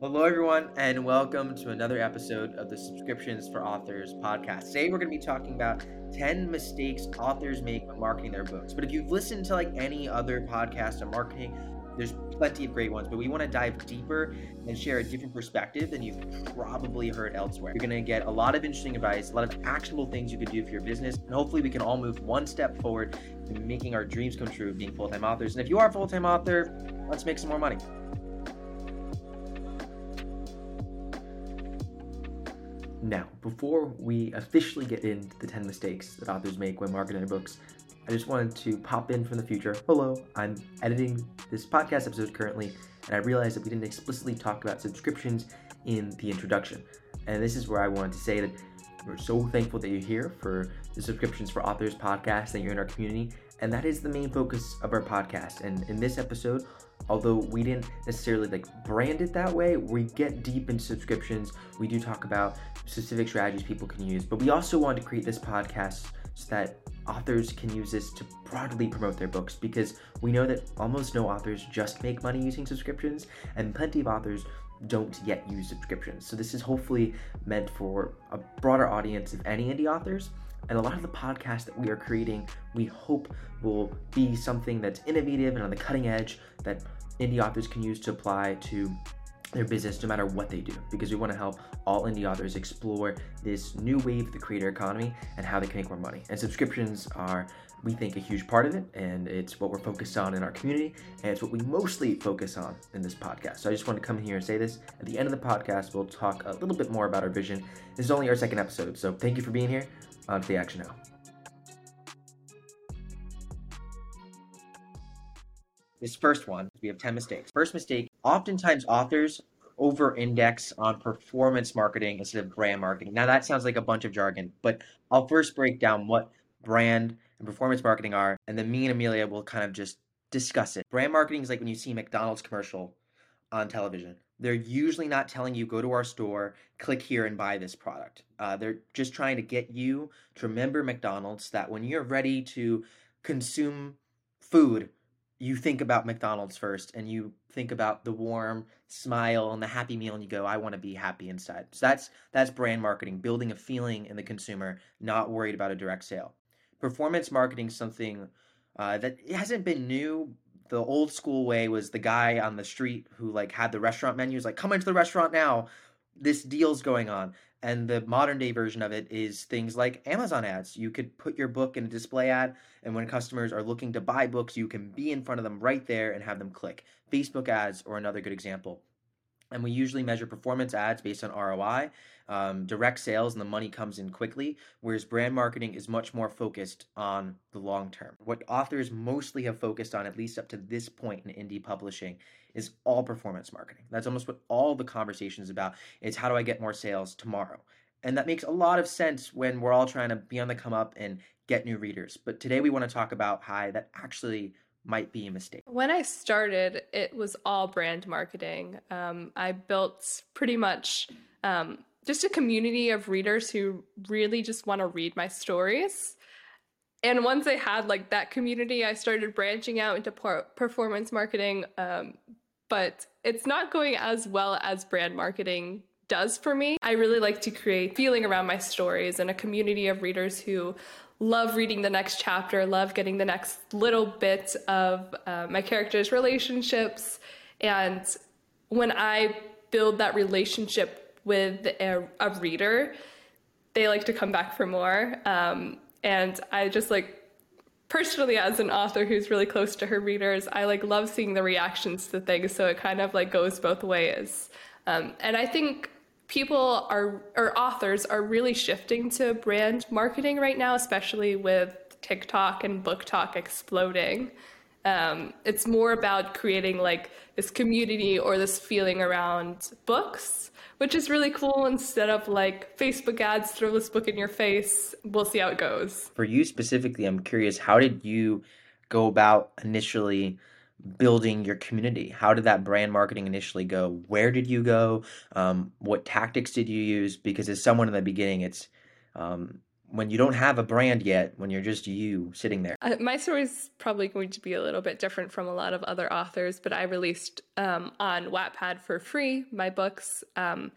Hello, everyone, and welcome to another episode of the Subscriptions for Authors podcast. Today, we're going to be talking about 10 mistakes authors make when marketing their books. But if you've listened to like any other podcast on marketing, there's plenty of great ones, but we want to dive deeper and share a different perspective than you've probably heard elsewhere. You're going to get a lot of interesting advice, a lot of actionable things you could do for your business, and hopefully we can all move one step forward to making our dreams come true of being full-time authors. And if you are a full-time author, let's make some more money. Now, before we officially get into the 10 mistakes that authors make when marketing their books, I just wanted to pop in from the future. Hello, I'm editing this podcast episode currently, and I realized that we didn't explicitly talk about subscriptions in the introduction. And this is where I wanted to say that we're so thankful that you're here for the Subscriptions for Authors podcast, that you're in our community, and that is the main focus of our podcast. And in this episode, although we didn't necessarily like brand it that way we get deep into subscriptions we do talk about specific strategies people can use but we also want to create this podcast so that authors can use this to broadly promote their books because we know that almost no authors just make money using subscriptions and plenty of authors don't yet use subscriptions. So this is hopefully meant for a broader audience of any indie authors and a lot of the podcasts that we are creating, we hope will be something that's innovative and on the cutting edge that indie authors can use to apply to their business no matter what they do because we want to help all indie authors explore this new wave of the creator economy and how they can make more money. And subscriptions are, we think, a huge part of it, and it's what we're focused on in our community, and it's what we mostly focus on in this podcast. So I just want to come here and say this. At the end of the podcast, we'll talk a little bit more about our vision. This is only our second episode, so thank you for being here. On to the action now. This first one, we have 10 mistakes. First mistake oftentimes authors over index on performance marketing instead of brand marketing. Now, that sounds like a bunch of jargon, but I'll first break down what brand and performance marketing are, and then me and Amelia will kind of just discuss it. Brand marketing is like when you see McDonald's commercial on television. They're usually not telling you go to our store, click here and buy this product. Uh, they're just trying to get you to remember McDonald's. That when you're ready to consume food, you think about McDonald's first, and you think about the warm smile and the happy meal, and you go, "I want to be happy inside." So that's that's brand marketing, building a feeling in the consumer, not worried about a direct sale. Performance marketing, something uh, that hasn't been new the old school way was the guy on the street who like had the restaurant menus like come into the restaurant now this deal's going on and the modern day version of it is things like amazon ads. You could put your book in a display ad and when customers are looking to buy books you can be in front of them right there and have them click. Facebook ads or another good example. And we usually measure performance ads based on ROI, um, direct sales, and the money comes in quickly, whereas brand marketing is much more focused on the long term. What authors mostly have focused on, at least up to this point in indie publishing, is all performance marketing. That's almost what all the conversation is about. It's how do I get more sales tomorrow? And that makes a lot of sense when we're all trying to be on the come up and get new readers. But today we want to talk about how that actually might be a mistake? When I started, it was all brand marketing. Um, I built pretty much um, just a community of readers who really just want to read my stories. And once I had like that community, I started branching out into performance marketing. Um, but it's not going as well as brand marketing does for me. I really like to create feeling around my stories and a community of readers who love reading the next chapter, love getting the next little bit of uh, my characters' relationships. And when I build that relationship with a, a reader, they like to come back for more. Um, and I just like personally as an author who's really close to her readers i like love seeing the reactions to things. So it kind of like goes both ways. Um, and i think people are or authors are really shifting to brand marketing right now, especially with TikTok and BookTok exploding. Um, it's more about creating like this community or this feeling around books, which is really cool instead of like Facebook ads, throw this book in your face. We'll see how it goes. For you specifically, I'm curious, how did you go about initially building your community? How did that brand marketing initially go? Where did you go? Um, what tactics did you use? Because as someone in the beginning, it's um, when you don't have a brand yet, when you're just you sitting there? Uh, my story is probably going to be a little bit different from a lot of other authors, but I released um, on Wattpad for free my books um,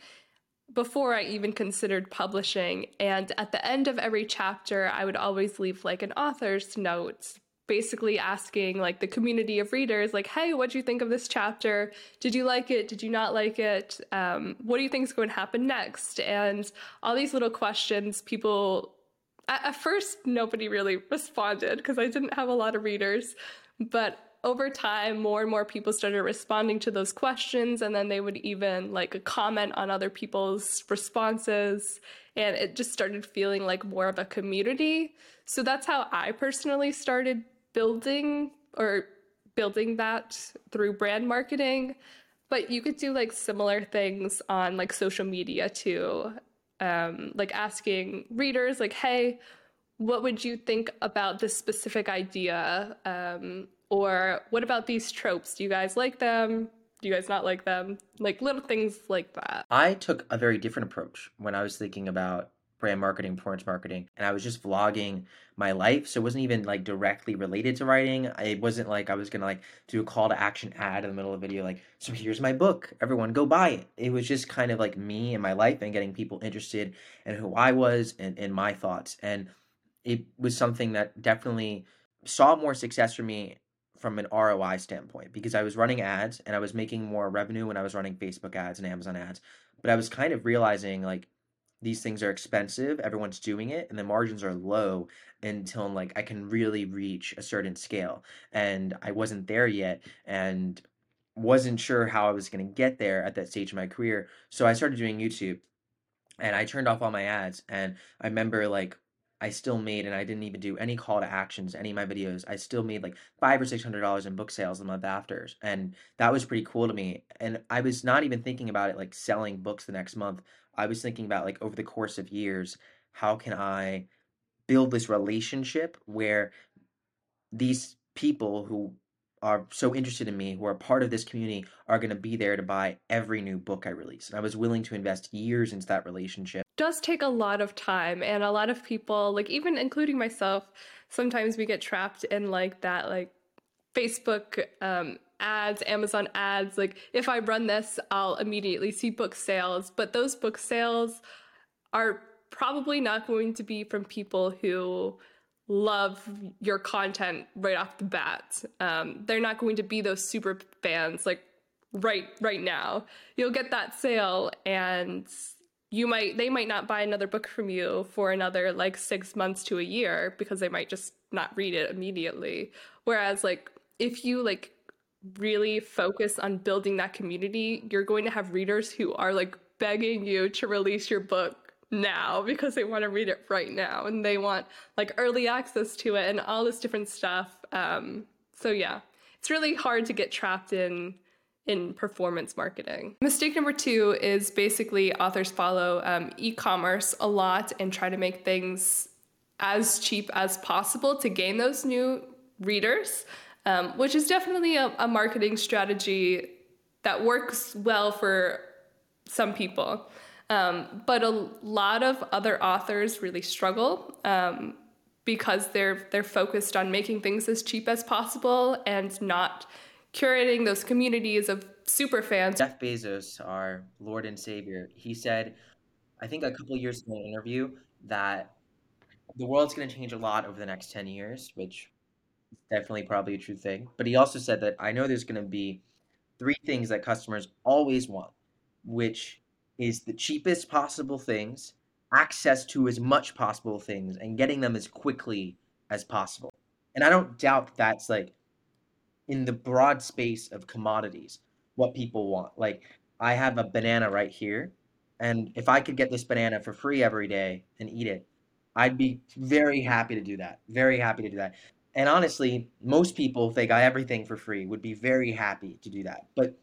before I even considered publishing. And at the end of every chapter, I would always leave like an author's note basically asking like the community of readers like hey what do you think of this chapter did you like it did you not like it um, what do you think is going to happen next and all these little questions people at, first nobody really responded because i didn't have a lot of readers but over time more and more people started responding to those questions and then they would even like comment on other people's responses and it just started feeling like more of a community. So that's how i personally started building or building that through brand marketing. But you could do like similar things on like social media too um, like asking readers like hey what would you think about this specific idea? Um, or what about these tropes? Do you guys like them? Do you guys not like them? Like little things like that. I took a very different approach when i was thinking about brand marketing, performance marketing, and I was just vlogging my life. So it wasn't even like directly related to writing. It wasn't like I was gonna like do a call to action ad in the middle of a video, like, so here's my book, everyone go buy it. It was just kind of like me and my life and getting people interested in who I was and, in my thoughts. And it was something that definitely saw more success for me from an ROI standpoint because I was running ads and I was making more revenue when I was running Facebook ads and Amazon ads. But I was kind of realizing like these things are expensive everyone's doing it and the margins are low until like i can really reach a certain scale and i wasn't there yet and wasn't sure how i was going to get there at that stage of my career so i started doing youtube and i turned off all my ads and i remember like I still made, and I didn't even do any call to actions, any of my videos. I still made like five or six hundred dollars in book sales the month after, and that was pretty cool to me. And I was not even thinking about it like selling books the next month. I was thinking about like over the course of years, how can I build this relationship where these people who are so interested in me, who are part of this community, are going to be there to buy every new book I release. And I was willing to invest years into that relationship. Does take a lot of time, and a lot of people, like even including myself, sometimes we get trapped in like that, like Facebook um, ads, Amazon ads. Like if I run this, I'll immediately see book sales, but those book sales are probably not going to be from people who love your content right off the bat. Um, they're not going to be those super fans like right right now. You'll get that sale and you might they might not buy another book from you for another like 6 months to a year because they might just not read it immediately. Whereas like if you like really focus on building that community, you're going to have readers who are like begging you to release your book now because they want to read it right now and they want like early access to it and all this different stuff. Um, so yeah, it's really hard to get trapped in in performance marketing. Mistake number two is basically authors follow um, e-commerce a lot and try to make things as cheap as possible to gain those new readers, um, which is definitely a, a marketing strategy that works well for some people. Um, but a lot of other authors really struggle um, because they're they're focused on making things as cheap as possible and not curating those communities of super fans. Jeff Bezos, our Lord and Savior, he said, I think a couple years in an interview that the world's going to change a lot over the next 10 years, which is definitely probably a true thing. But he also said that I know there's going to be three things that customers always want, which is the cheapest possible things, access to as much possible things, and getting them as quickly as possible. And I don't doubt that's like in the broad space of commodities, what people want. Like, I have a banana right here, and if I could get this banana for free every day and eat it, I'd be very happy to do that. Very happy to do that. And honestly, most people, if they got everything for free, would be very happy to do that. But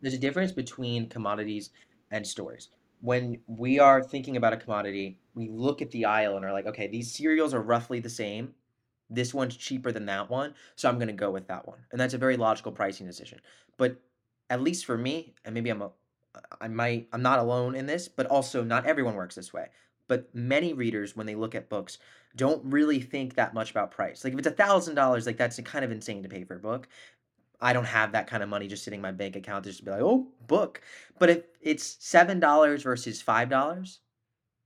there's a difference between commodities and stores. When we are thinking about a commodity, we look at the aisle and are like, okay, these cereals are roughly the same. This one's cheaper than that one, so I'm going to go with that one. And that's a very logical pricing decision. But at least for me, and maybe I'm a I might I'm not alone in this, but also not everyone works this way. but many readers, when they look at books, don't really think that much about price. Like if it's a thousand dollars, like that's kind of insane to pay for a book. I don't have that kind of money just sitting in my bank account just to be like, oh, book. But if it's seven dollars versus five dollars,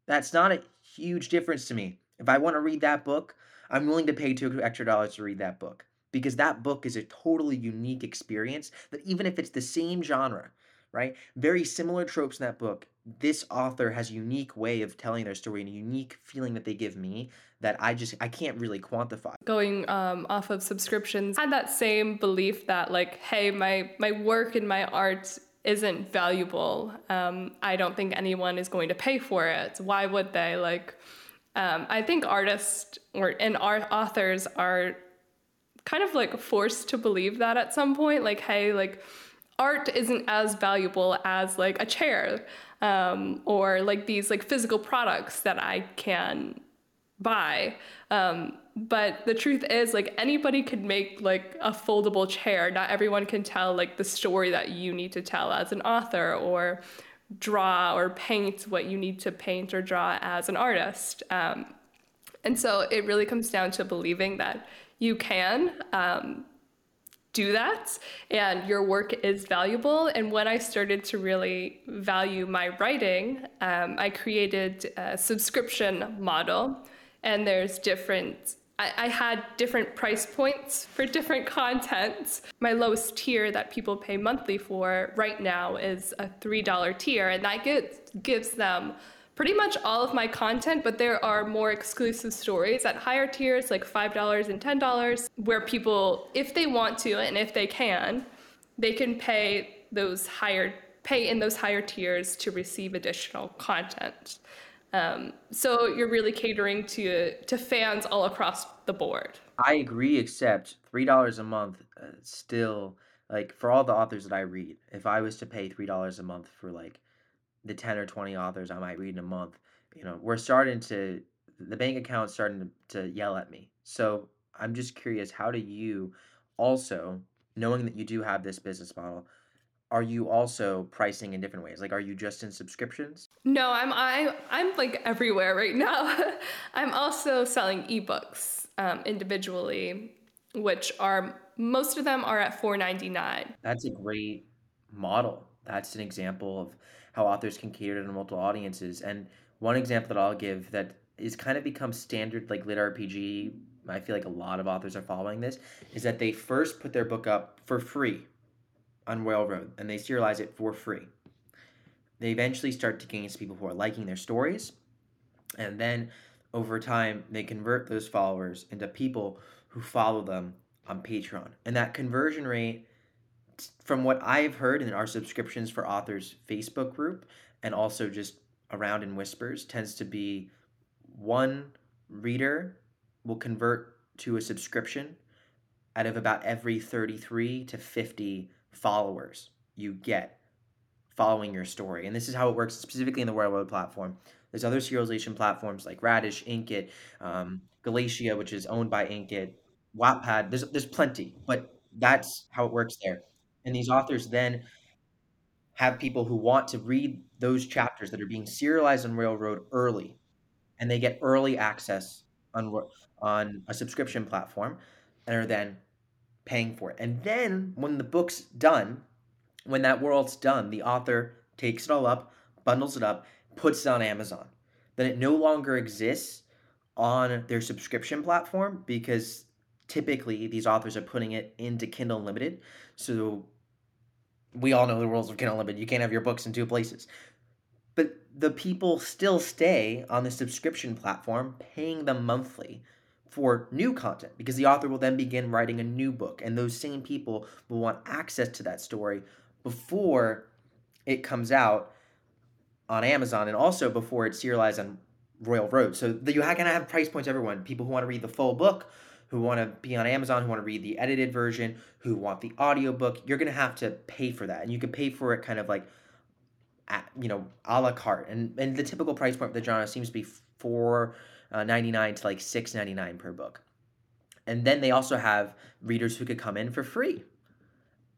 that's not a huge difference to me. If I want to read that book, I'm willing to pay two extra dollars to read that book because that book is a totally unique experience that even if it's the same genre, right? Very similar tropes in that book. This author has a unique way of telling their story and a unique feeling that they give me that I just I can't really quantify. Going um, off of subscriptions, I had that same belief that like, hey, my my work and my art isn't valuable. Um, I don't think anyone is going to pay for it. Why would they? Like, um, I think artists or and art authors are kind of like forced to believe that at some point. Like, hey, like art isn't as valuable as like a chair um, or like these like physical products that I can buy. Um, but the truth is like anybody could make like a foldable chair. Not everyone can tell like the story that you need to tell as an author or draw or paint what you need to paint or draw as an artist. Um, and so it really comes down to believing that you can um, do that and your work is valuable. And when I started to really value my writing, um, I created a subscription model. And there's different, I, I had different price points for different contents. My lowest tier that people pay monthly for right now is a $3 tier, and that gives, gives them pretty much all of my content, but there are more exclusive stories at higher tiers, like $5 and $10, where people, if they want to and if they can, they can pay those higher pay in those higher tiers to receive additional content. Um, so you're really catering to to fans all across the board. I agree, except three dollars a month uh, still like for all the authors that I read. If I was to pay three dollars a month for like the 10 or 20 authors I might read in a month, you know, we're starting to, the bank account's starting to, to yell at me. So I'm just curious, how do you also, knowing that you do have this business model, are you also pricing in different ways? Like, are you just in subscriptions? No, I'm I I'm like everywhere right now. I'm also selling ebooks um, individually, which are most of them are at 4.99. That's a great model. That's an example of how authors can cater to multiple audiences. And one example that I'll give that is kind of become standard like LitRPG. I feel like a lot of authors are following this. Is that they first put their book up for free on Royal Road and they serialize it for free. They eventually start to gain some people who are liking their stories, and then over time they convert those followers into people who follow them on Patreon. And that conversion rate from what I've heard in our subscriptions for authors Facebook group and also just around in whispers tends to be one reader will convert to a subscription out of about every 33 to 50 followers you get following your story. And this is how it works specifically in the Royal Road platform. There's other serialization platforms like Radish, Inkitt, um, Galatea, which is owned by Inkitt, Wattpad. There's there's plenty, but that's how it works there. And these authors then have people who want to read those chapters that are being serialized on Royal Road early, and they get early access on on a subscription platform, and are then paying for it. And then when the book's done, when that world's done, the author takes it all up, bundles it up, puts it on Amazon. Then it no longer exists on their subscription platform because typically these authors are putting it into Kindle Unlimited. So we all know the rules of Kindle Unlimited. You can't have your books in two places. But the people still stay on the subscription platform, paying them monthly for new content because the author will then begin writing a new book. And those same people will want access to that story before it comes out on Amazon and also before it's serialized on Royal Road. So you're going to have price points everyone. People who want to read the full book who want to be on Amazon, who want to read the edited version, who want the audiobook, you're going to have to pay for that. And you can pay for it kind of like, at, you know, a la carte. And, and the typical price point for the genre seems to be four uh, ninety nine to like six ninety nine per book. And then they also have readers who could come in for free.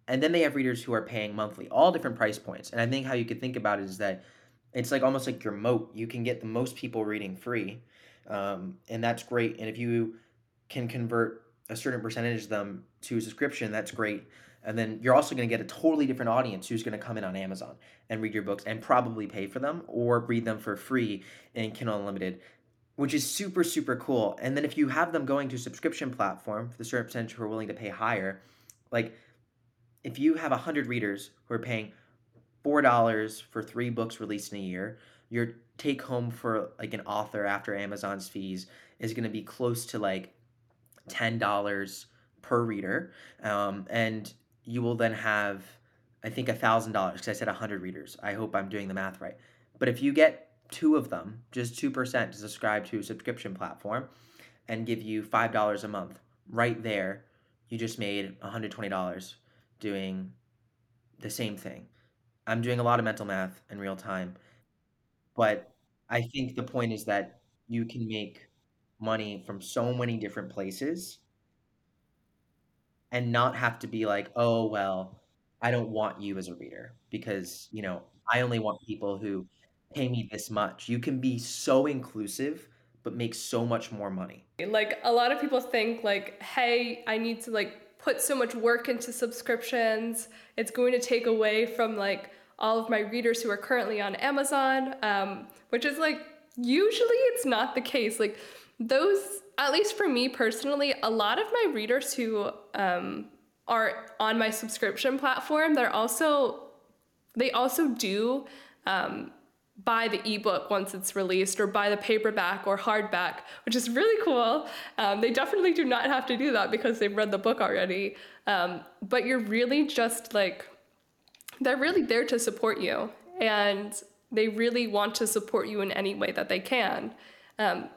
And then they have readers who are paying monthly, all different price points. And I think how you could think about it is that it's like almost like your moat. You can get the most people reading free, um, and that's great. And if you can convert a certain percentage of them to subscription, that's great. And then you're also going to get a totally different audience who's going to come in on Amazon and read your books and probably pay for them or read them for free in Kindle Unlimited, which is super, super cool. And then if you have them going to a subscription platform for the certain percentage who are willing to pay higher, like if you have 100 readers who are paying $4 for three books released in a year, your take home for like an author after Amazon's fees is going to be close to like $10 per reader. Um, and you will then have, I think, $1,000 because I said 100 readers. I hope I'm doing the math right. But if you get two of them, just 2% to subscribe to a subscription platform and give you $5 a month, right there, you just made $120 doing the same thing. I'm doing a lot of mental math in real time, but I think the point is that you can make money from so many different places and not have to be like, oh, well, I don't want you as a reader because, you know, I only want people who pay me this much. You can be so inclusive but make so much more money. Like a lot of people think like, hey, I need to like put so much work into subscriptions. It's going to take away from like all of my readers who are currently on Amazon, um, which is like usually it's not the case. Like those, at least for me personally, a lot of my readers who um, are on my subscription platform, they're also they also do um, buy the ebook once it's released or buy the paperback or hardback, which is really cool. Um, they definitely do not have to do that because they've read the book already. Um, but you're really just like, they're really there to support you and they really want to support you in any way that they can. Um,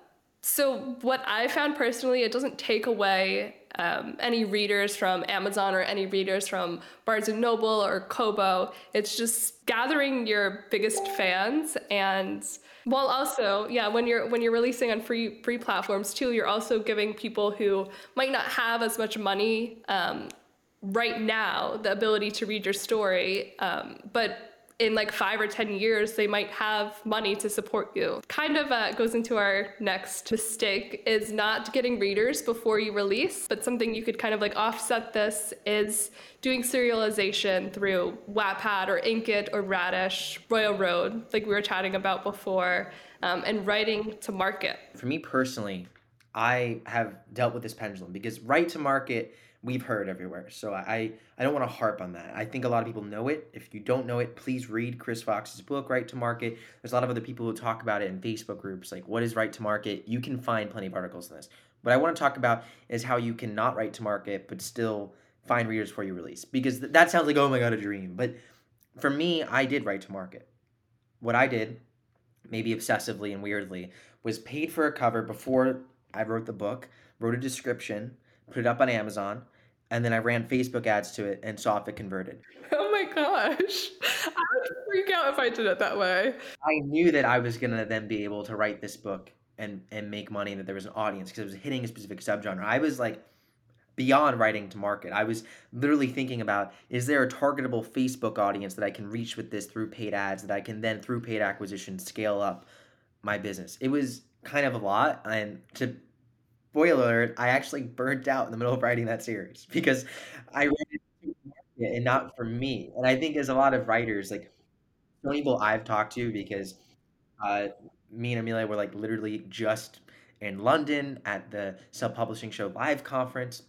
so, what I found personally, it doesn't take away um, any readers from Amazon or any readers from Barnes and Noble or Kobo. It's just gathering your biggest fans and while also yeah when you're when you're releasing on free free platforms too you're also giving people who might not have as much money um, right now the ability to read your story um, but in like five or 10 years, they might have money to support you. Kind of uh, goes into our next mistake is not getting readers before you release, but something you could kind of like offset this is doing serialization through Wattpad or Inkitt or Radish, Royal Road, like we were chatting about before, um, and writing to market. For me personally, I have dealt with this pendulum because write to market we've heard everywhere. So I I don't want to harp on that. I think a lot of people know it. If you don't know it, please read Chris Fox's book, Write to Market. There's a lot of other people who talk about it in Facebook groups, like what is write to Market. You can find plenty of articles on this. What I want to talk about is how you can not write to market, but still find readers for your release. Because th- that sounds like oh my god, a dream. But for me, I did write to market. What I did, maybe obsessively and weirdly, was paid for a cover before I wrote the book, wrote a description, put it up on Amazon, and then I ran Facebook ads to it and saw if it converted. Oh my gosh. I would freak out if I did it that way. I knew that I was going to then be able to write this book and and make money and that there was an audience because it was hitting a specific subgenre. I was like beyond writing to market. I was literally thinking about is there a targetable Facebook audience that I can reach with this through paid ads that I can then through paid acquisition scale up my business. It was kind of a lot and to spoiler alert, I actually burnt out in the middle of writing that series because I read it and not for me. And I think as a lot of writers, like some people I've talked to, because uh, me and Amelia were like literally just in London at the Self Publishing Show Live conference,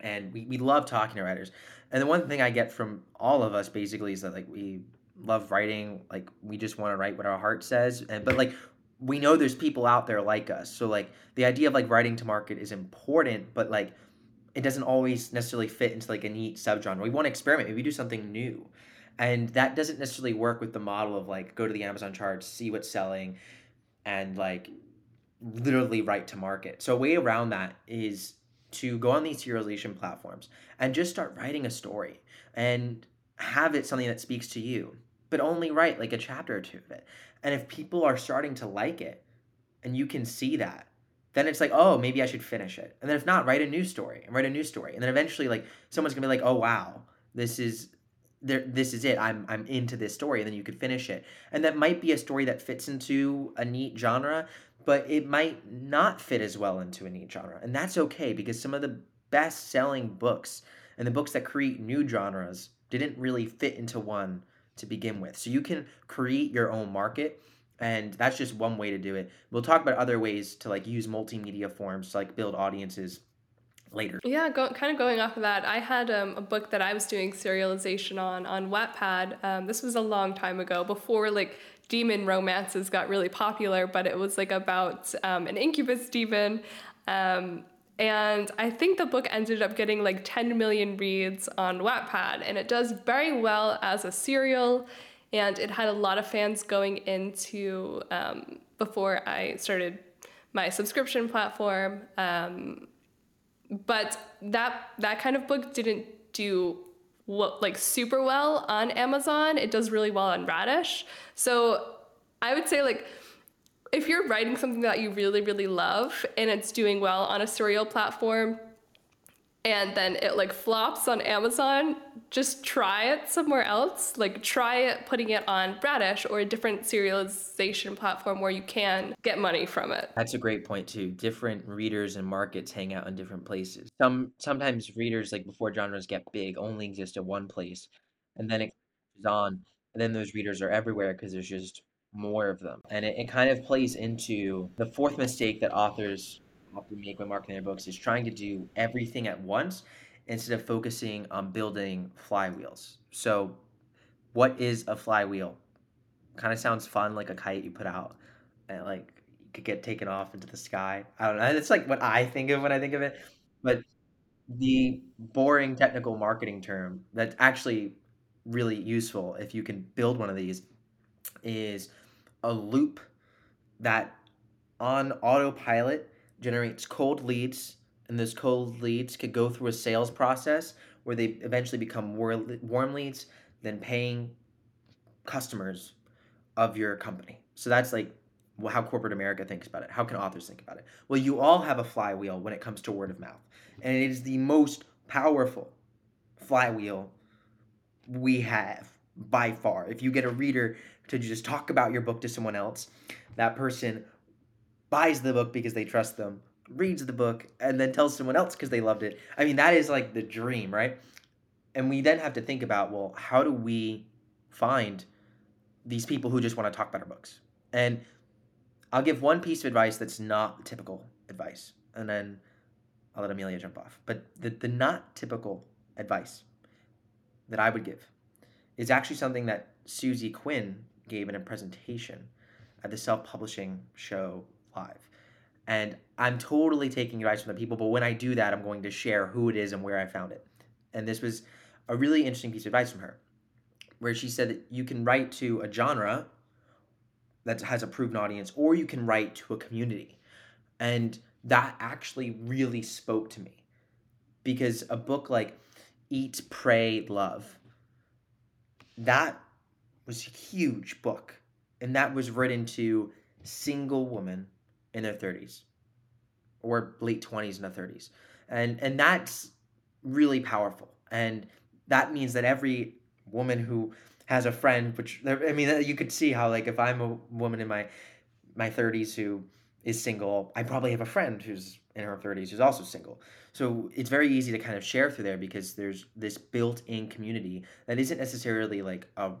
and we, we love talking to writers. And the one thing I get from all of us basically is that like we love writing, like we just want to write what our heart says, and but like we know there's people out there like us. So like the idea of like writing to market is important, but like it doesn't always necessarily fit into like a neat subgenre. We want to experiment, maybe do something new. And that doesn't necessarily work with the model of like go to the Amazon charts, see what's selling, and like literally write to market. So a way around that is to go on these serialization platforms and just start writing a story and have it something that speaks to you, but only write like a chapter or two of it. And if people are starting to like it and you can see that, then it's like, oh, maybe I should finish it. And then if not, write a new story and write a new story. And then eventually like someone's gonna be like, oh wow, this is there this is it i'm i'm into this story and then you could finish it and that might be a story that fits into a neat genre but it might not fit as well into a neat genre and that's okay because some of the best selling books and the books that create new genres didn't really fit into one to begin with so you can create your own market and that's just one way to do it we'll talk about other ways to like use multimedia forms to like build audiences later. Yeah, go, kind of going off of that, I had um, a book that I was doing serialization on on Wattpad. Um, this was a long time ago, before like demon romances got really popular, but it was like about um, an incubus demon. Um, and I think the book ended up getting like 10 million reads on Wattpad, and it does very well as a serial. And it had a lot of fans going into um, before I started my subscription platform. Um, but that that kind of book didn't do what like super well on Amazon. It does really well on Radish. So I would say like if you're writing something that you really really love and it's doing well on a serial platform, and then it like flops on Amazon, just try it somewhere else. Like try it putting it on Radish or a different serialization platform where you can get money from it. That's a great point too. Different readers and markets hang out in different places. Some sometimes readers like before genres get big only exist at one place and then it goes on and then those readers are everywhere because there's just more of them. And it, it kind of plays into the fourth mistake that authors often make when marketing their books is trying to do everything at once instead of focusing on building flywheels. So, what is a flywheel? Kind of sounds fun, like a kite you put out, and like you could get taken off into the sky. I don't know. It's like what I think of when I think of it. But the boring technical marketing term that's actually really useful if you can build one of these is a loop that on autopilot generates cold leads, and those cold leads could go through a sales process where they eventually become warm leads, then paying customers of your company. So that's like how corporate America thinks about it. How can authors think about it? Well, you all have a flywheel when it comes to word of mouth, and it is the most powerful flywheel we have by far. If you get a reader to just talk about your book to someone else, that person buys the book because they trust them, reads the book, and then tells someone else because they loved it. I mean, that is like the dream, right? And we then have to think about, well, how do we find these people who just want to talk about our books? And I'll give one piece of advice that's not typical advice, and then I'll let Amelia jump off. But the, the not typical advice that I would give is actually something that Suzy Quinn gave in a presentation at the self publishing show live. And I'm totally taking advice from the people, but when I do that, I'm going to share who it is and where I found it. And this was a really interesting piece of advice from her, where she said that you can write to a genre that has a proven audience, or you can write to a community. And that actually really spoke to me because a book like Eat, Pray, Love, that was a huge book. And that was written to single women in their 30s or late 20s and the 30s. And and that's really powerful. And that means that every woman who has a friend which I mean you could see how like if I'm a woman in my my 30s who is single, I probably have a friend who's in her 30s who's also single. So it's very easy to kind of share through there because there's this built-in community that isn't necessarily like a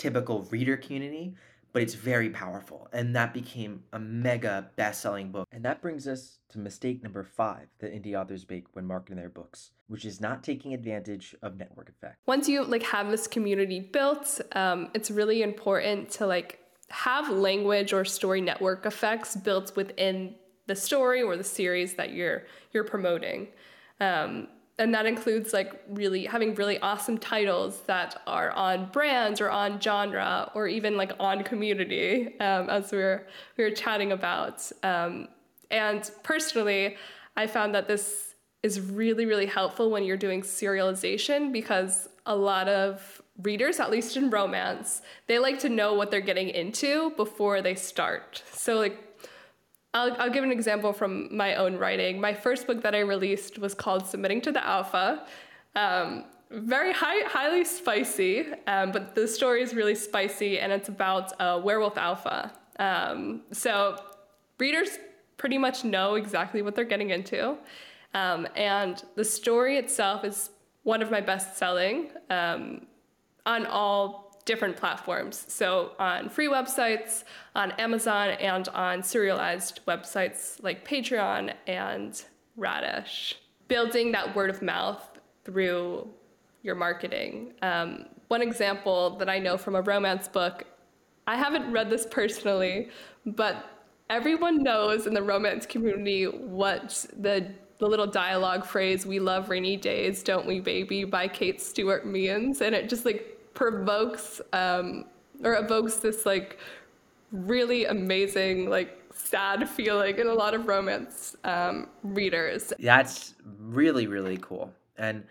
typical reader community, but it's very powerful. And that became a mega best selling book. And that brings us to mistake number five that indie authors make when marketing their books, which is not taking advantage of network effect. Once you like have this community built, um, it's really important to like have language or story network effects built within the story or the series that you're you're promoting. Um, and that includes like really having really awesome titles that are on brands or on genre or even like on community um, as we were we were chatting about. Um, and personally i found that this is really really helpful when you're doing serialization because a lot of readers at least in romance they like to know what they're getting into before they start. So like I'll, I'll give an example from my own writing. My first book that I released was called Submitting to the Alpha. Um, very high, highly spicy, um, but the story is really spicy, and it's about a werewolf alpha. Um, so readers pretty much know exactly what they're getting into, um, and the story itself is one of my best selling um, on all different platforms. So on free websites, on Amazon, and on serialized websites like Patreon and Radish. Building that word of mouth through your marketing. Um, one example that I know from a romance book, I haven't read this personally, but everyone knows in the romance community what the the little dialogue phrase "We love rainy days, don't we, baby?" by Kate Stewart means, and it just like provokes um, or evokes this like really amazing like sad feeling in a lot of romance um, readers. That's really really cool, and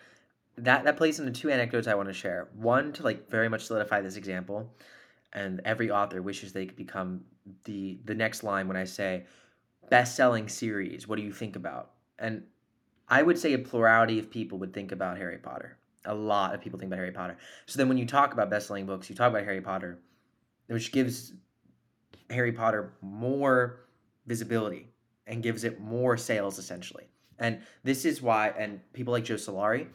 that that plays into two anecdotes I want to share. One to like very much solidify this example, and every author wishes they could become the the next line when I say best selling series. What do you think about? And I would say a plurality of people would think about Harry Potter. A lot of people think about Harry Potter. So then when you talk about best selling books, you talk about Harry Potter, which gives Harry Potter more visibility and gives it more sales essentially. And this is why, and people like Joe Solari,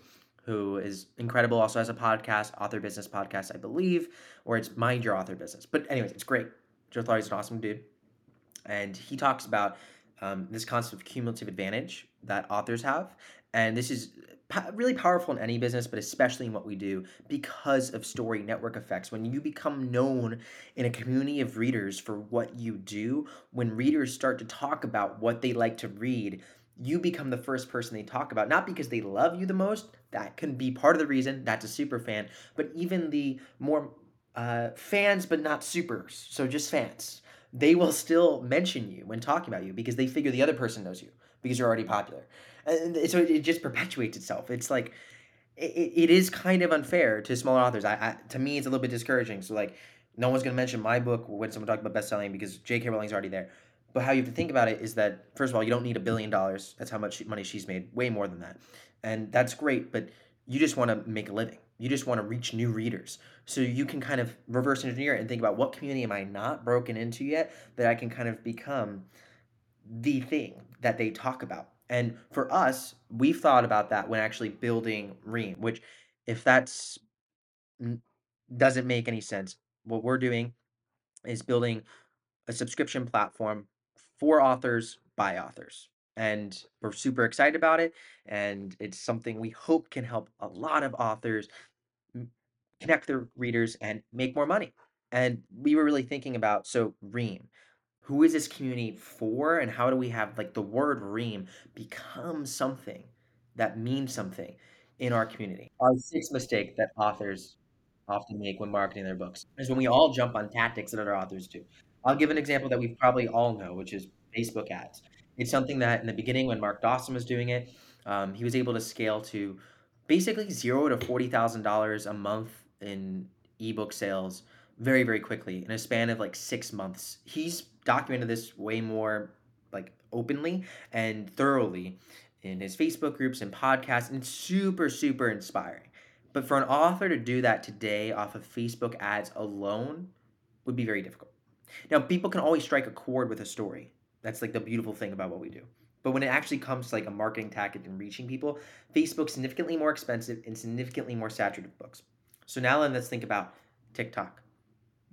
who is incredible, also has a podcast, Author Business Podcast, I believe, or it's Mind Your Author Business. But anyways, it's great. Joe Solari is an awesome dude, and he talks about um, this concept of cumulative advantage that authors have, and this is really powerful in any business, but especially in what we do because of story network effects. When you become known in a community of readers for what you do, when readers start to talk about what they like to read, you become the first person they talk about, not because they love you the most, that can be part of the reason, that's a super fan, but even the more uh, fans, but not supers, so just fans, they will still mention you when talking about you because they figure the other person knows you because you're already popular. And so it just perpetuates itself. It's like, it, it is kind of unfair to smaller authors. I, I to me, it's a little bit discouraging. So like, no one's gonna mention my book when someone talks about best selling because J.K. Rowling's already there. But how you have to think about it is that first of all, you don't need a billion dollars. That's how much money she's made, way more than that, and that's great. But you just want to make a living. You just want to reach new readers. So you can kind of reverse engineer it and think about what community am I not broken into yet that I can kind of become the thing that they talk about. And for us, we've thought about that when actually building Ream, which if that's doesn't make any sense, what we're doing is building a subscription platform for authors by authors. And we're super excited about it. And it's something we hope can help a lot of authors connect their readers and make more money. And we were really thinking about so Ream, who is this community for, and how do we have like the word Ream become something that means something in our community? Our sixth mistake that authors often make when marketing their books is when we all jump on tactics that other authors do. I'll give an example that we probably all know, which is Facebook ads. It's something that in the beginning, when Mark Dawson was doing it, um, he was able to scale to basically zero to forty thousand dollars a month in ebook sales very very quickly in a span of like six months. He's documented this way more like openly and thoroughly in his Facebook groups and podcasts, and super super inspiring. But for an author to do that today off of Facebook ads alone would be very difficult. Now, people can always strike a chord with a story. That's like the beautiful thing about what we do. But when it actually comes to like a marketing tactic and reaching people, Facebook's significantly more expensive and significantly more saturated books. So now let's think about TikTok.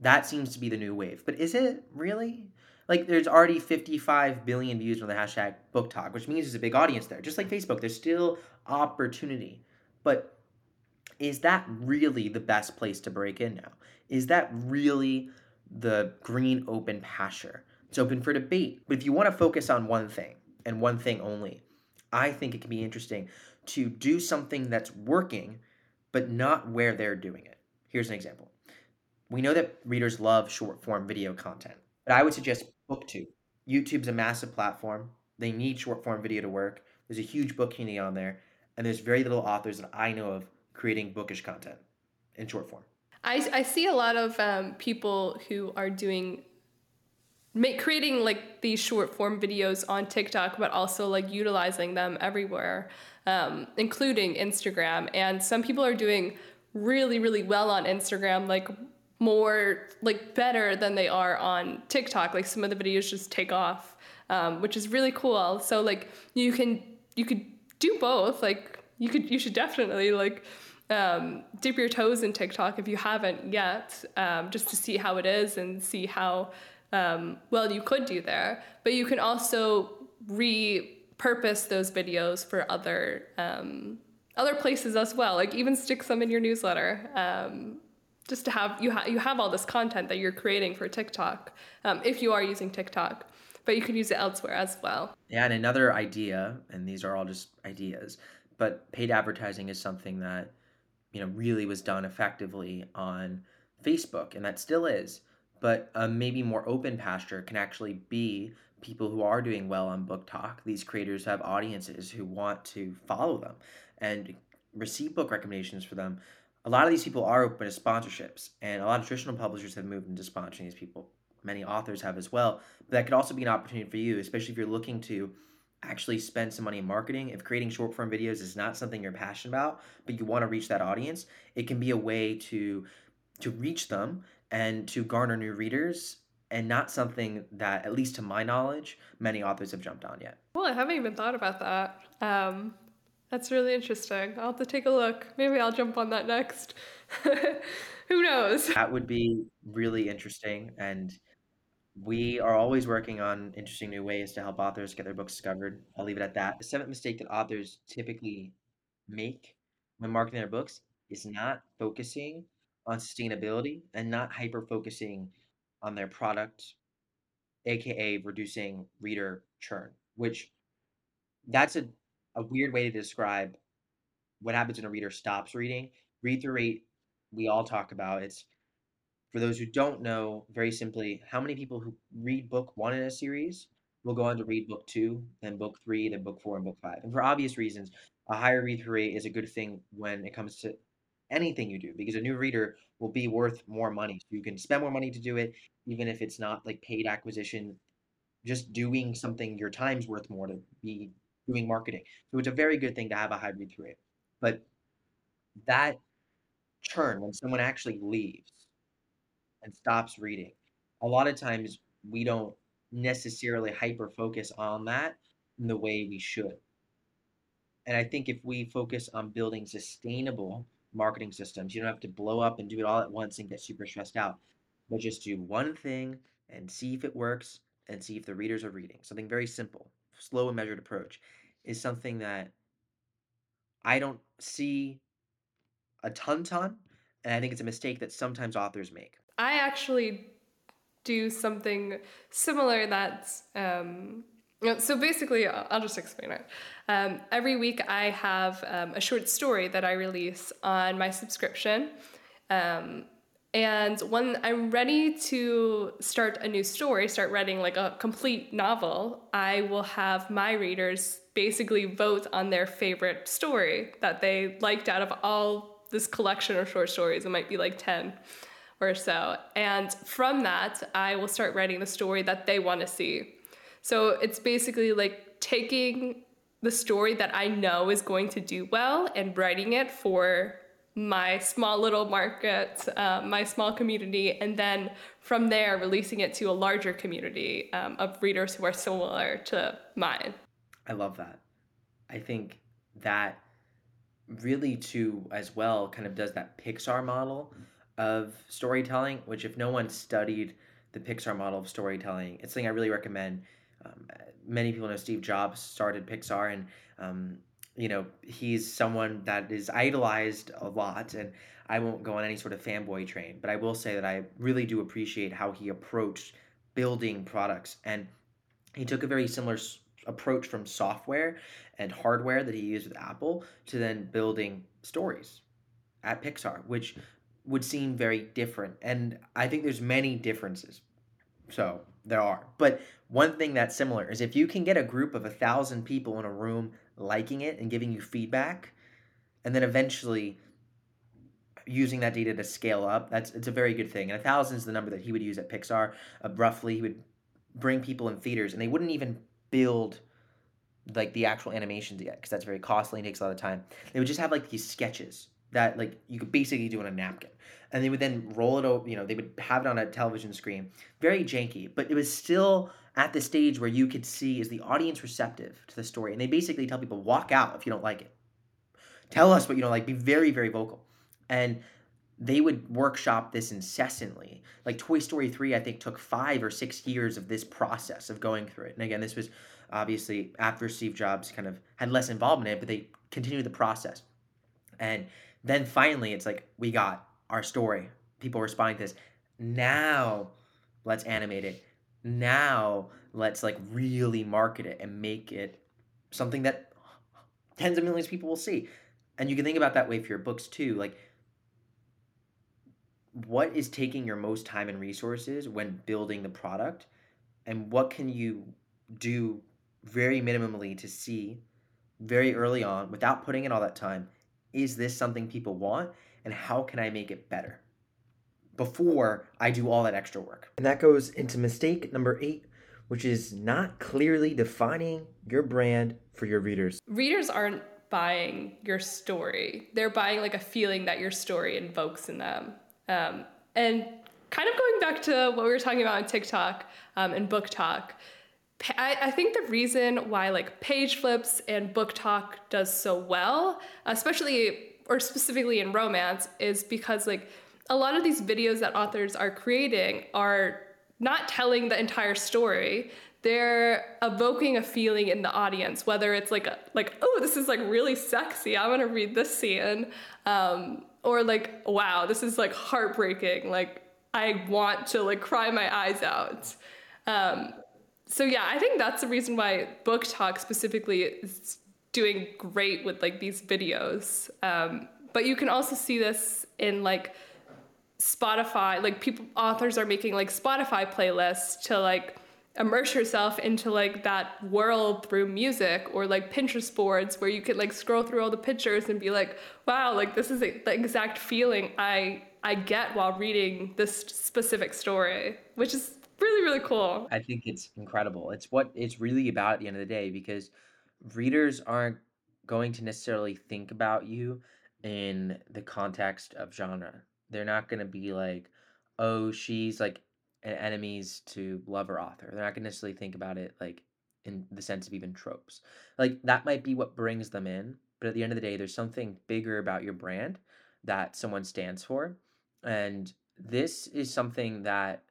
That seems to be the new wave. But is it really? Like there's already 55 billion views on the hashtag BookTok, which means there's a big audience there. Just like Facebook, there's still opportunity. But is that really the best place to break in now? Is that really the green open pasture? It's open for debate. But if you want to focus on one thing and one thing only, I think it can be interesting to do something that's working, but not where they're doing it. Here's an example. We know that readers love short form video content, but I would suggest BookTube. YouTube's a massive platform. They need short form video to work. There's a huge book community on there, and there's very little authors that I know of creating bookish content in short form. I, I see a lot of um, people who are doing make creating like these short form videos on TikTok, but also like utilizing them everywhere, um, including Instagram. And some people are doing really, really well on Instagram, like more like better than they are on TikTok. Like some of the videos just take off, um, which is really cool. So like you can you could do both. Like you could you should definitely like um, dip your toes in TikTok if you haven't yet, um, just to see how it is and see how um, well you could do there. But you can also repurpose those videos for other um, other places as well. Like even stick some in your newsletter, um, just to have you ha- you have all this content that you're creating for TikTok um, if you are using TikTok. But you can use it elsewhere as well. Yeah, and another idea, and these are all just ideas, but paid advertising is something that you know really was done effectively on Facebook, and that still is. But a maybe more open pasture can actually be people who are doing well on BookTok. These creators have audiences who want to follow them and receive book recommendations for them. A lot of these people are open to sponsorships, and a lot of traditional publishers have moved into sponsoring these people. Many authors have as well. But that could also be an opportunity for you, especially if you're looking to actually spend some money in marketing. If creating short form videos is not something you're passionate about, but you want to reach that audience, it can be a way to to reach them and to garner new readers and not something that, at least to my knowledge, many authors have jumped on yet. Well, I haven't even thought about that. Um, that's really interesting. I'll have to take a look. Maybe I'll jump on that next. Who knows? That would be really interesting. And we are always working on interesting new ways to help authors get their books discovered. I'll leave it at that. The seventh mistake that authors typically make when marketing their books is not focusing on sustainability and not hyper focusing on their product, aka reducing reader churn, which that's a, a weird way to describe what happens when a reader stops reading. Read through rate, we all talk about. It's for those who don't know, very simply, how many people who read book one in a series will go on to read book two, then book three, then book four, and book five. And for obvious reasons, a higher read through rate is a good thing when it comes to anything you do because a new reader will be worth more money. You can spend more money to do it, even if it's not like paid acquisition, just doing something your time's worth more to be doing marketing. So it's a very good thing to have a high read through rate. But that churn when someone actually leaves and stops reading, a lot of times we don't necessarily hyper focus on that in the way we should. And I think if we focus on building sustainable marketing systems. You don't have to blow up and do it all at once and get super stressed out, but just do one thing and see if it works and see if the readers are reading. Something very simple, slow and measured approach is something that I don't see a ton ton, and I think it's a mistake that sometimes authors make. I actually do something similar that's um, so basically, I'll just explain it. Um, every week, I have um, a short story that I release on my subscription. Um, and when I'm ready to start a new story, start writing like a complete novel, I will have my readers basically vote on their favorite story that they liked out of all this collection of short stories. It might be like 10 or so. And from that, I will start writing the story that they want to see. So it's basically like taking the story that I know is going to do well and writing it for my small little market, uh, my small community, and then from there releasing it to a larger community um, of readers who are similar to mine. I love that. I think that really too as well kind of does that Pixar model of storytelling, which if no one studied the Pixar model of storytelling, it's something I really recommend um, many people know Steve Jobs started Pixar, and um, you know he's someone that is idolized a lot. And I won't go on any sort of fanboy train, but I will say that I really do appreciate how he approached building products, and he took a very similar approach from software and hardware that he used with Apple to then building stories at Pixar, which would seem very different. And I think there's many differences. So there are. But one thing that's similar is if you can get a group of a thousand people in a room liking it and giving you feedback, and then eventually using that data to scale up, that's it's a very good thing. And a thousand is the number that he would use at Pixar. Uh, roughly, he would bring people in theaters and they wouldn't even build like the actual animations yet because that's very costly and takes a lot of time. They would just have like these sketches that like you could basically do on a napkin, and they would then roll it over. You know, they would have it on a television screen, very janky, but it was still at the stage where you could see is the audience receptive to the story, and they basically tell people walk out if you don't like it, tell us what you don't like, be very very vocal, and they would workshop this incessantly. Like Toy Story 3, I think, took five or six years of this process of going through it. And again, this was obviously after Steve Jobs kind of had less involvement in it, but they continued the process. And then finally, it's like, we got our story. People responding to this. Now, let's animate it. Now, let's like really market it and make it something that tens of millions of people will see. And you can think about that way for your books too. Like, what is taking your most time and resources when building the product and what can you do very minimally to see very early on without putting in all that time is this something people want and how can i make it better before i do all that extra work. And that goes into mistake number eight which is not clearly defining your brand for your readers. Readers aren't buying your story. They're buying like a feeling that your story invokes in them. Um, and kind of going back to what we were talking about on TikTok um, and BookTok, I, I, think the reason why like page flips and BookTok does so well, especially or specifically in romance, is because like a lot of these videos that authors are creating are not telling the entire story. They're evoking a feeling in the audience whether it's like a, like oh this is like really sexy. I want to read this scene. Um, or like wow this is like heartbreaking. Like i want to like cry my eyes out. Um, so yeah i think that's the reason why BookTok specifically is doing great with like these videos. Um, but you can also see this in like spotify like people authors are making like spotify playlists to like immerse yourself into like that world through music or like Pinterest boards where you could like scroll through all the pictures and be like, wow, like this is the exact feeling I I get while reading this specific story, which is really really cool. I think it's incredible. It's what it's really about at the end of the day because readers aren't going to necessarily think about you in the context of genre. They're not going to be like, "Oh, she's like an enemies to lover author. They're not going to necessarily think about it like in the sense of even tropes. Like that might be what brings them in, but at the end of the day, there's something bigger about your brand that someone stands for. And this is something that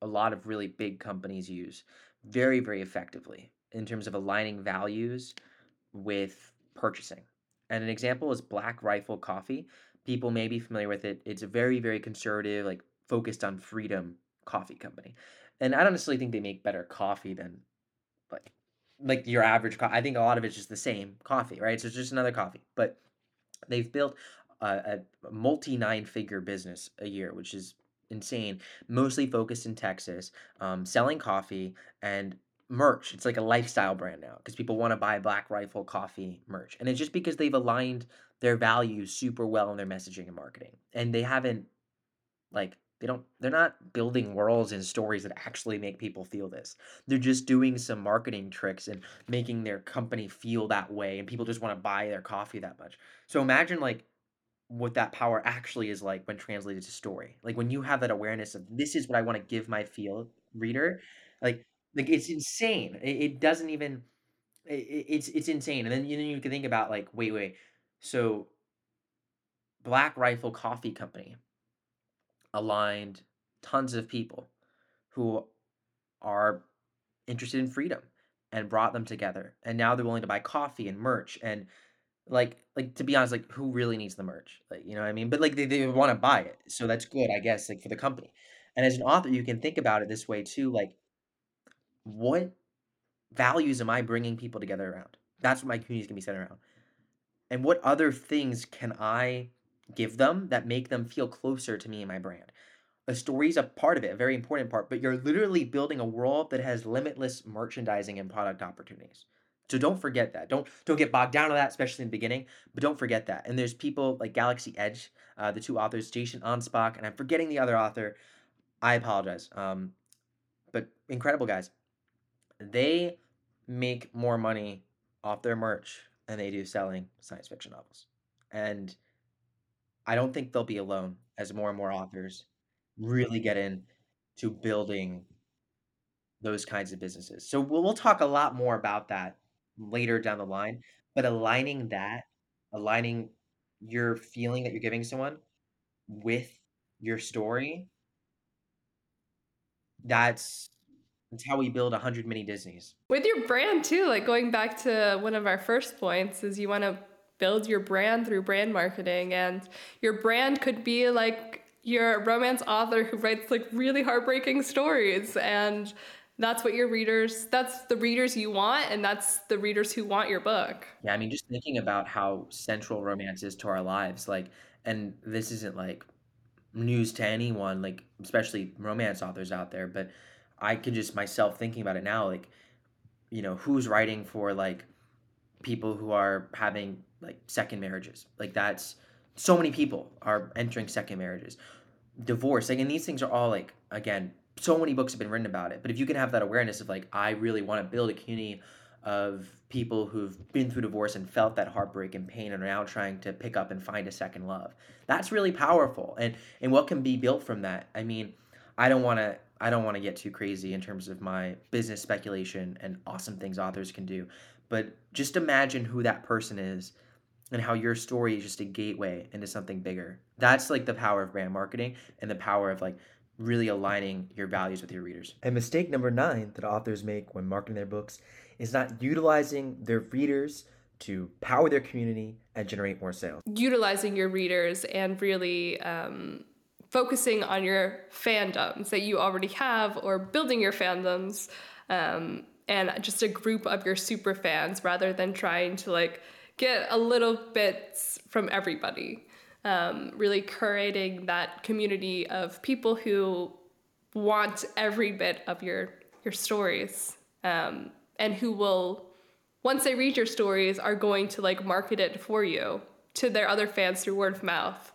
a lot of really big companies use very, very effectively in terms of aligning values with purchasing. And an example is Black Rifle Coffee. People may be familiar with it. It's a very, very conservative, like focused on freedom coffee company. And I don't necessarily think they make better coffee than like like your average coffee. I think a lot of it's just the same coffee, right? So it's just another coffee. But they've built a, a multi nine figure business a year, which is insane. Mostly focused in Texas, um, selling coffee and merch. It's like a lifestyle brand now because people want to buy Black Rifle coffee merch, and it's just because they've aligned their values super well in their messaging and marketing, and they haven't like they don't they're not building worlds and stories that actually make people feel this. They're just doing some marketing tricks and making their company feel that way and people just want to buy their coffee that much. So imagine like what that power actually is like when translated to story. Like when you have that awareness of this is what I want to give my field reader, like like it's insane. It, it doesn't even it, it's it's insane. And then you you can think about like wait wait. So Black Rifle Coffee Company aligned tons of people who are interested in freedom and brought them together. And now they're willing to buy coffee and merch and like like to be honest, like who really needs the merch? Like, you know what I mean? But like they, they want to buy it. So that's good, I guess, like for the company. And as an author, you can think about it this way too, like what values am I bringing people together around? That's what my community is gonna be centered around. And what other things can I give them that make them feel closer to me and my brand. A story is a part of it, a very important part, but you're literally building a world that has limitless merchandising and product opportunities. So don't forget that. Don't don't get bogged down on that, especially in the beginning. But don't forget that. And there's people like Galaxy Edge, uh, the two authors, Jason Anspach, and I'm forgetting the other author. I apologize. Um, but incredible guys. They make more money off their merch than they do selling science fiction novels. And I don't think they'll be alone as more and more authors really get into building those kinds of businesses. So we'll, we'll talk a lot more about that later down the line, but aligning that, aligning your feeling that you're giving someone with your story, that's that's how we build a hundred mini Disneys. With your brand too, like going back to one of our first points is you want to build your brand through brand marketing and your brand could be like you're romance author who writes like really heartbreaking stories and that's what your readers that's the readers you want and that's the readers who want your book yeah i mean just thinking about how central romance is to our lives like and this isn't like news to anyone like especially romance authors out there but i can just myself thinking about it now like you know who's writing for like people who are having like second marriages? Like that's so many people are entering second marriages. Divorce like and these things are all like again so many books have been written about it but if you can have that awareness of like i really want to build a community of people who've been through divorce and felt that heartbreak and pain and are now trying to pick up and find a second love that's really powerful and and what can be built from that? I mean i don't want to i don't want to get too crazy in terms of my business speculation and awesome things authors can do but just imagine who that person is and how your story is just a gateway into something bigger. That's like the power of brand marketing and the power of like really aligning your values with your readers. And mistake number nine that authors make when marketing their books is not utilizing their readers to power their community and generate more sales. Utilizing your readers and really um, focusing on your fandoms that you already have or building your fandoms um, and just a group of your super fans rather than trying to like get a little bits from everybody. Um, really curating that community of people who want every bit of your your stories um, and who will once they read your stories are going to like market it for you to their other fans through word of mouth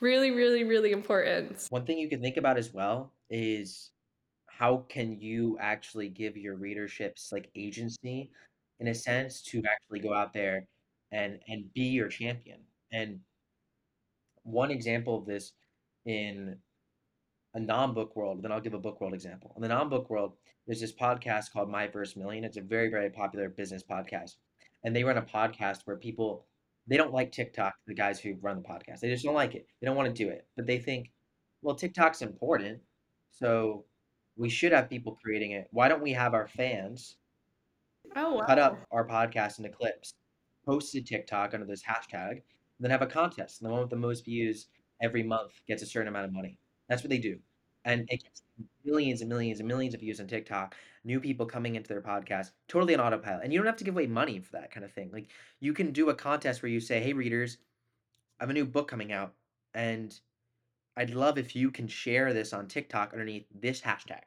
really really really important one thing you can think about as well is how can you actually give your readerships like agency in a sense to actually go out there and and be your champion. And one example of this in a non-book world, then I'll give a book world example. In the non-book world, there's this podcast called My First Million. It's a very, very popular business podcast. And they run a podcast where people they don't like TikTok, the guys who run the podcast. They just don't like it. They don't want to do it. But they think, well, TikTok's important. So we should have people creating it. Why don't we have our fans oh, wow. cut up our podcast into clips posted TikTok under this hashtag, and then have a contest. And the one with the most views every month gets a certain amount of money. That's what they do. And it gets millions and millions and millions of views on TikTok, new people coming into their podcast, totally on autopilot. And you don't have to give away money for that kind of thing. Like you can do a contest where you say, Hey readers, I have a new book coming out, and I'd love if you can share this on TikTok underneath this hashtag.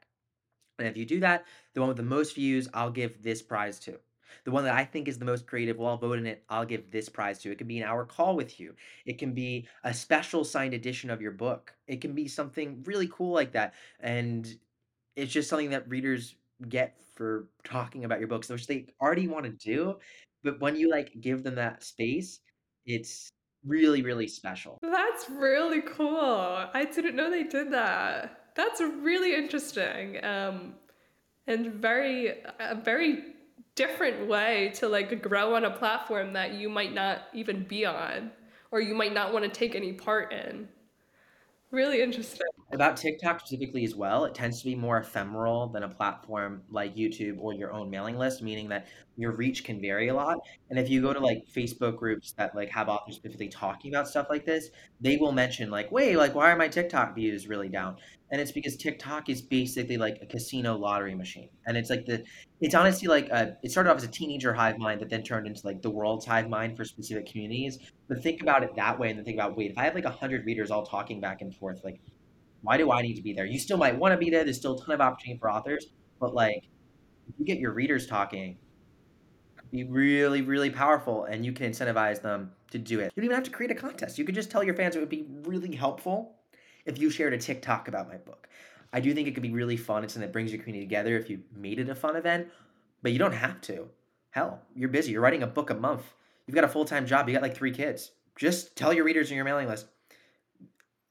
And if you do that, the one with the most views, I'll give this prize to. The one that I think is the most creative, well, I'll vote in it. I'll give this prize to. It can be an hour call with you. It can be a special signed edition of your book. It can be something really cool like that. And it's just something that readers get for talking about your books, which they already want to do. But when you like give them that space, it's really, really special. That's really cool. I didn't know they did that. That's really interesting. Um, and very, a very different way to like grow on a platform that you might not even be on or you might not want to take any part in. Really interesting. About TikTok specifically as well, it tends to be more ephemeral than a platform like YouTube or your own mailing list, meaning that your reach can vary a lot. And if you go to like Facebook groups that like have authors specifically talking about stuff like this, they will mention like, wait, like why are my TikTok views really down? And it's because TikTok is basically like a casino lottery machine. And it's like the it's honestly like a, it started off as a teenager hive mind that then turned into like the world's hive mind for specific communities. But think about it that way and then think about wait, if I have like hundred readers all talking back and forth, like why do I need to be there? You still might want to be there. There's still a ton of opportunity for authors, but like if you get your readers talking, be really, really powerful and you can incentivize them to do it. You don't even have to create a contest. You could just tell your fans it would be really helpful if you shared a TikTok about my book. I do think it could be really fun. It's something that brings your community together if you made it a fun event, but you don't have to. Hell, you're busy. You're writing a book a month. You've got a full time job. You got like three kids. Just tell your readers in your mailing list,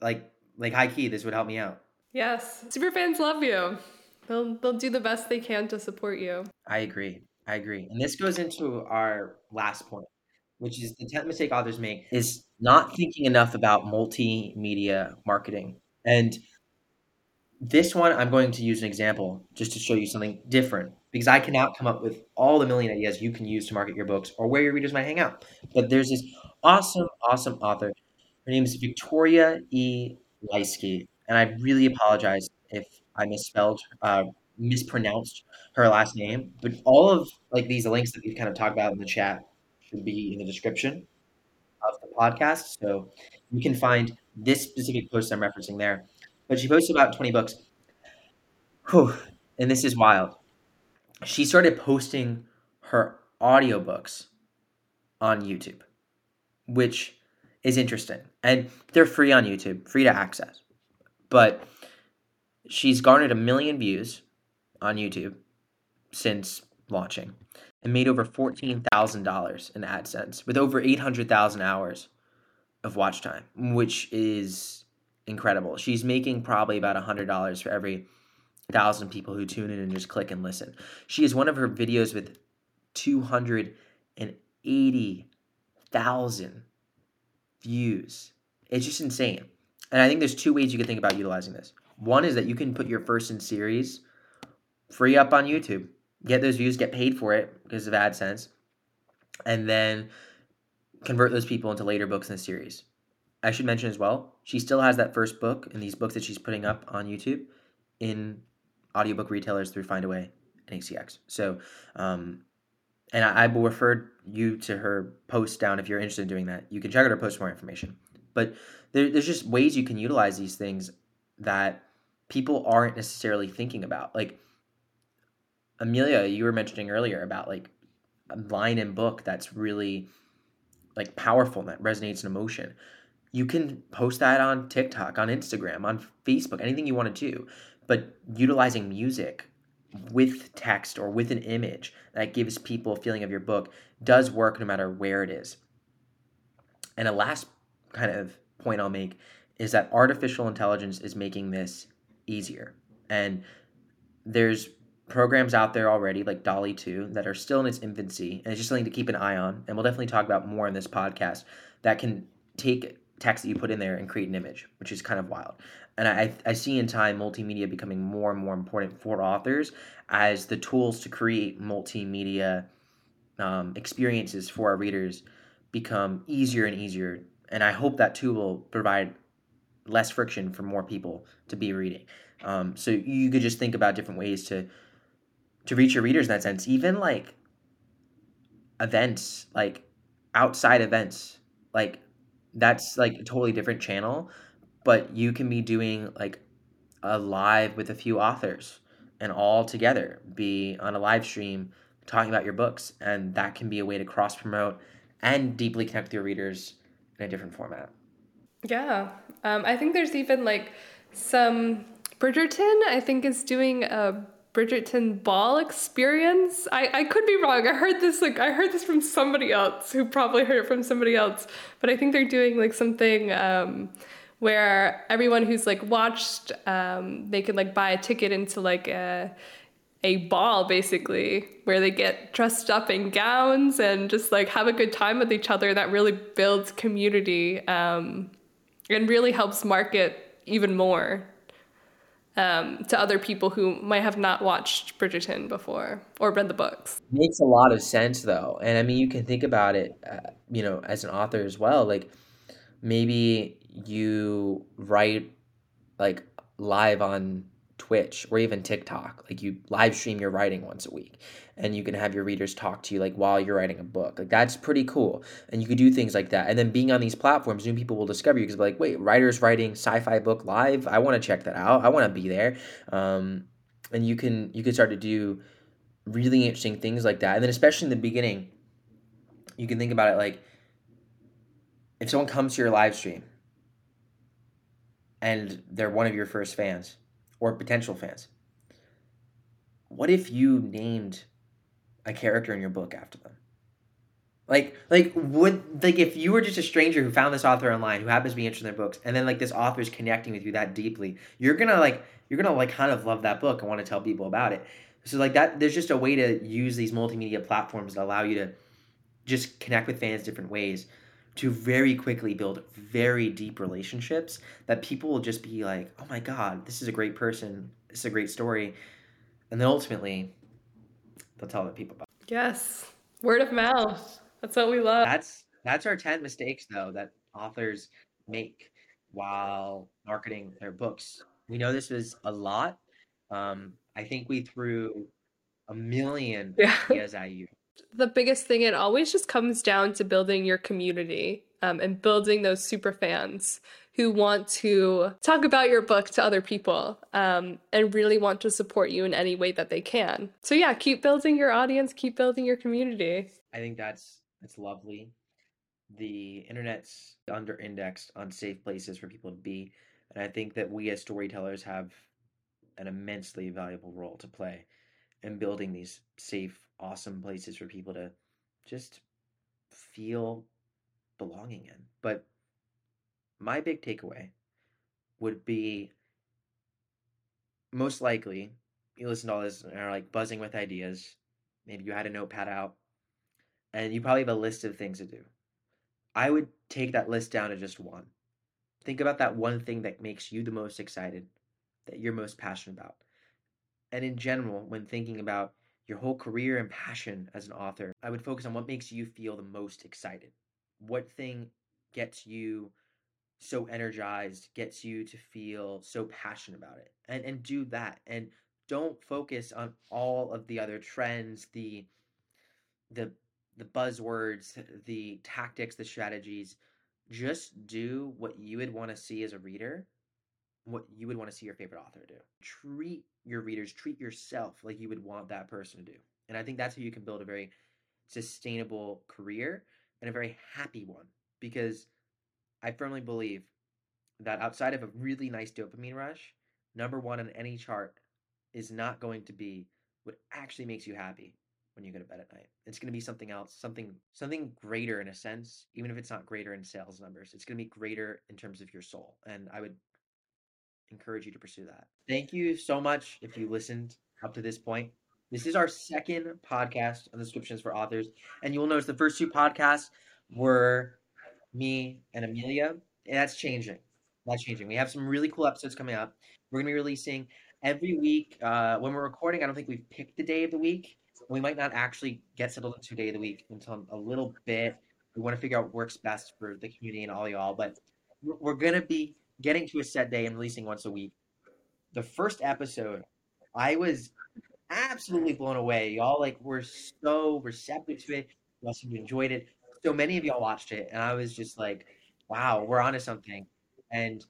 like like high key, this would help me out. Yes, super fans love you. They'll they'll do the best they can to support you. I agree. I agree. And this goes into our last point, which is the 10th mistake authors make is not thinking enough about multimedia marketing. And this one, I'm going to use an example just to show you something different because I cannot come up with all the million ideas you can use to market your books or where your readers might hang out. But there's this awesome, awesome author. Her name is Victoria E. Leisky. And I really apologize if I misspelled, uh, mispronounced her last name. But all of like these links that we've kind of talked about in the chat should be in the description of the podcast. So you can find this specific post I'm referencing there. But she posted about 20 books. Whew. And this is wild. She started posting her audiobooks on YouTube, which is interesting. And they're free on YouTube, free to access. But she's garnered a million views on YouTube since launching and made over $14,000 in AdSense with over 800,000 hours of watch time, which is incredible. She's making probably about $100 for every thousand people who tune in and just click and listen. She has one of her videos with 280,000 views. It's just insane. And I think there's two ways you can think about utilizing this. One is that you can put your first in series free up on YouTube, get those views, get paid for it because of AdSense, and then convert those people into later books in the series. I should mention as well, she still has that first book and these books that she's putting up on YouTube in audiobook retailers through Findaway and ACX. So, um, and I, I will refer you to her post down if you're interested in doing that. You can check out her post for more information. But there, there's just ways you can utilize these things that people aren't necessarily thinking about. Like Amelia, you were mentioning earlier about like a line in book that's really like powerful and that resonates in emotion. You can post that on TikTok, on Instagram, on Facebook, anything you want to do. But utilizing music with text or with an image that gives people a feeling of your book does work no matter where it is. And a last kind of point I'll make is that artificial intelligence is making this easier. And there's programs out there already like DALL-E 2 that are still in its infancy and it's just something to keep an eye on and we'll definitely talk about more in this podcast that can take text that you put in there and create an image which is kind of wild and I, I see in time multimedia becoming more and more important for authors as the tools to create multimedia um, experiences for our readers become easier and easier. And i hope that too will provide less friction for more people to be reading. Um, so you could just think about different ways to to reach your readers in that sense. Even like events like outside events like that's like a totally different channel but you can be doing like a live with a few authors and all together be on a live stream talking about your books and that can be a way to cross promote and deeply connect with your readers in a different format yeah um, i think there's even like some bridgerton i think is doing a Bridgerton ball experience. I, I could be wrong. I heard this like I heard this from somebody else who probably heard it from somebody else. But I think they're doing like something um, where everyone who's like watched, um, they could like buy a ticket into like a a ball basically where they get dressed up in gowns and just like have a good time with each other. That really builds community um, and really helps market even more um, to other people who might have not watched Bridgerton before or read the books. Makes a lot of sense though, and I mean you can think about it, uh, you know, as an author as well. Like maybe you write like live on Twitch or even TikTok. Like you live stream your writing once a week and you can have your readers talk to you like while you're writing a book. Like that's pretty cool. And you could do things like that. And then being on these platforms, new people will discover you because like, wait, writers writing sci-fi book live. I want to check that out. I want to be there. Um, and you can you can start to do really interesting things like that. And then especially in the beginning, you can think about it like if someone comes to your live stream and they're one of your first fans or potential fans. What if you named a character in your book after them? Like, like would like if you were just a stranger who found this author online who happens to be interested in their books, and then like this author is connecting with you that deeply, you're gonna like you're gonna like kind of love that book and want to tell people about it. So like that, there's just a way to use these multimedia platforms that allow you to just connect with fans different ways to very quickly build very deep relationships that people will just be like, oh my god, this is a great person, this is a great story, and then ultimately they'll tell other people about. It. Yes, word of mouth. That's what we love. That's that's our 10 mistakes though that authors make while marketing their books. We know this was a lot. Um, I think we threw a million yeah. ideas at you. The biggest thing, it always just comes down to building your community um, and building those super fans who want to talk about your book to other people um, and really want to support you in any way that they can. So, yeah, keep building your audience, keep building your community. I think that's it's lovely. The internet's under indexed on safe places for people to be. And I think that we as storytellers have an immensely valuable role to play in building these safe, awesome places for people to just feel belonging in. But my big takeaway would be most likely you listen to all this and are like buzzing with ideas. Maybe you had a notepad out and you probably have a list of things to do. I would take that list down to just one. Think about that one thing that makes you the most excited, that you're most passionate about. And in general, when thinking about your whole career and passion as an author, I would focus on what makes you feel the most excited. What thing gets you so energized, gets you to feel so passionate about it. And and do that. And don't focus on all of the other trends, the the the buzzwords, the tactics, the strategies. Just do what you would want to see as a reader, what you would want to see your favorite author do. Treat your readers, treat yourself like you would want that person to do. And I think that's how you can build a very sustainable career and a very happy one because I firmly believe that outside of a really nice dopamine rush, number one on any chart is not going to be what actually makes you happy when you go to bed at night. It's going to be something else, something something greater in a sense, even if it's not greater in sales numbers. It's going to be greater in terms of your soul. And I would encourage you to pursue that. Thank you so much if you listened up to this point. This is our second podcast on the Subscriptions for Authors. And you'll notice the first two podcasts were me and Amelia. And that's changing. That's changing. We have some really cool episodes coming up. We're going to be releasing every week. Uh, when we're recording, I don't think we've picked the day of the week we might not actually get settled into day of the week until a little bit. We want to figure out what works best for the community and all y'all, but we're going to be getting to a set day and releasing once a week. The first episode, I was absolutely blown away. Y'all like were so receptive to it. Y'all seemed to enjoyed it. So many of y'all watched it, and I was just like, "Wow, we're onto something." And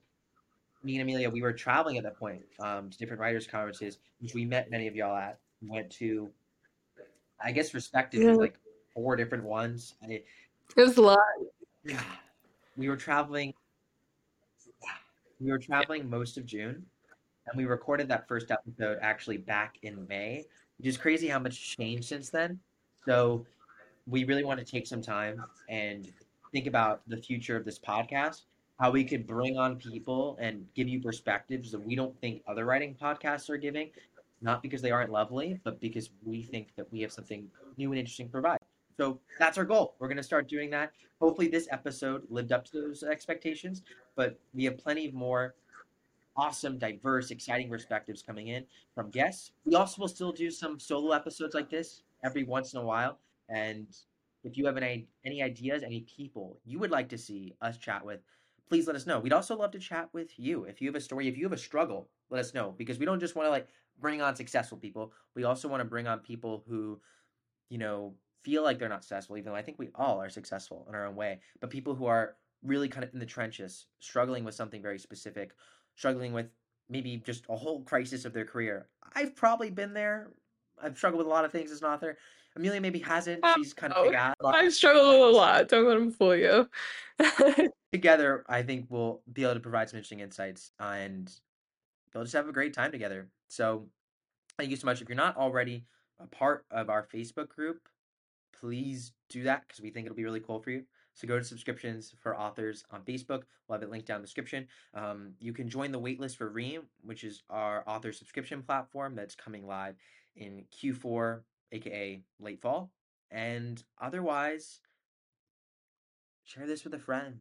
me and Amelia, we were traveling at that point um, to different writers' conferences, which we met many of y'all at. We went to I guess respectively yeah. like four different ones. I, it was a lot. Yeah, we were traveling. We were traveling most of June, and we recorded that first episode actually back in May, which is crazy how much changed since then. So we really want to take some time and think about the future of this podcast, how we could bring on people and give you perspectives that we don't think other writing podcasts are giving, not because they aren't lovely, but because we think that we have something new and interesting to provide. So that's our goal. We're going to start doing that. Hopefully, this episode lived up to those expectations, but we have plenty more awesome, diverse, exciting perspectives coming in from guests. We also will still do some solo episodes like this every once in a while. And if you have any, any ideas, any people you would like to see us chat with, please let us know. We'd also love to chat with you. If you have a story, if you have a struggle, let us know because we don't just want to like bring on successful people. We also want to bring on people who, you know, feel like they're not successful, even though I think we all are successful in our own way, but people who are really kind of in the trenches, struggling with something very specific, struggling with maybe just a whole crisis of their career. I've probably been there. I've struggled with a lot of things as an author. Amelia maybe hasn't. She's kind of oh, out. I've struggled a lot. Don't let him fool you. Together, I think we'll be able to provide some interesting insights and they'll just have a great time together. So thank you so much. If you're not already a part of our Facebook group, please do that because we think it'll be really cool for you. So go to subscriptions for authors on Facebook. We'll have it linked down in the description. Um, you can join the waitlist for Ream, which is our author subscription platform that's coming live in Q4, aka late fall. And otherwise, share this with a friend.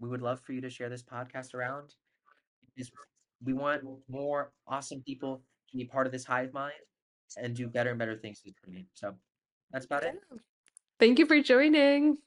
We would love for you to share this podcast around. We want more awesome people to be part of this hive mind and do better and better things. So that's about it. Thank you for joining.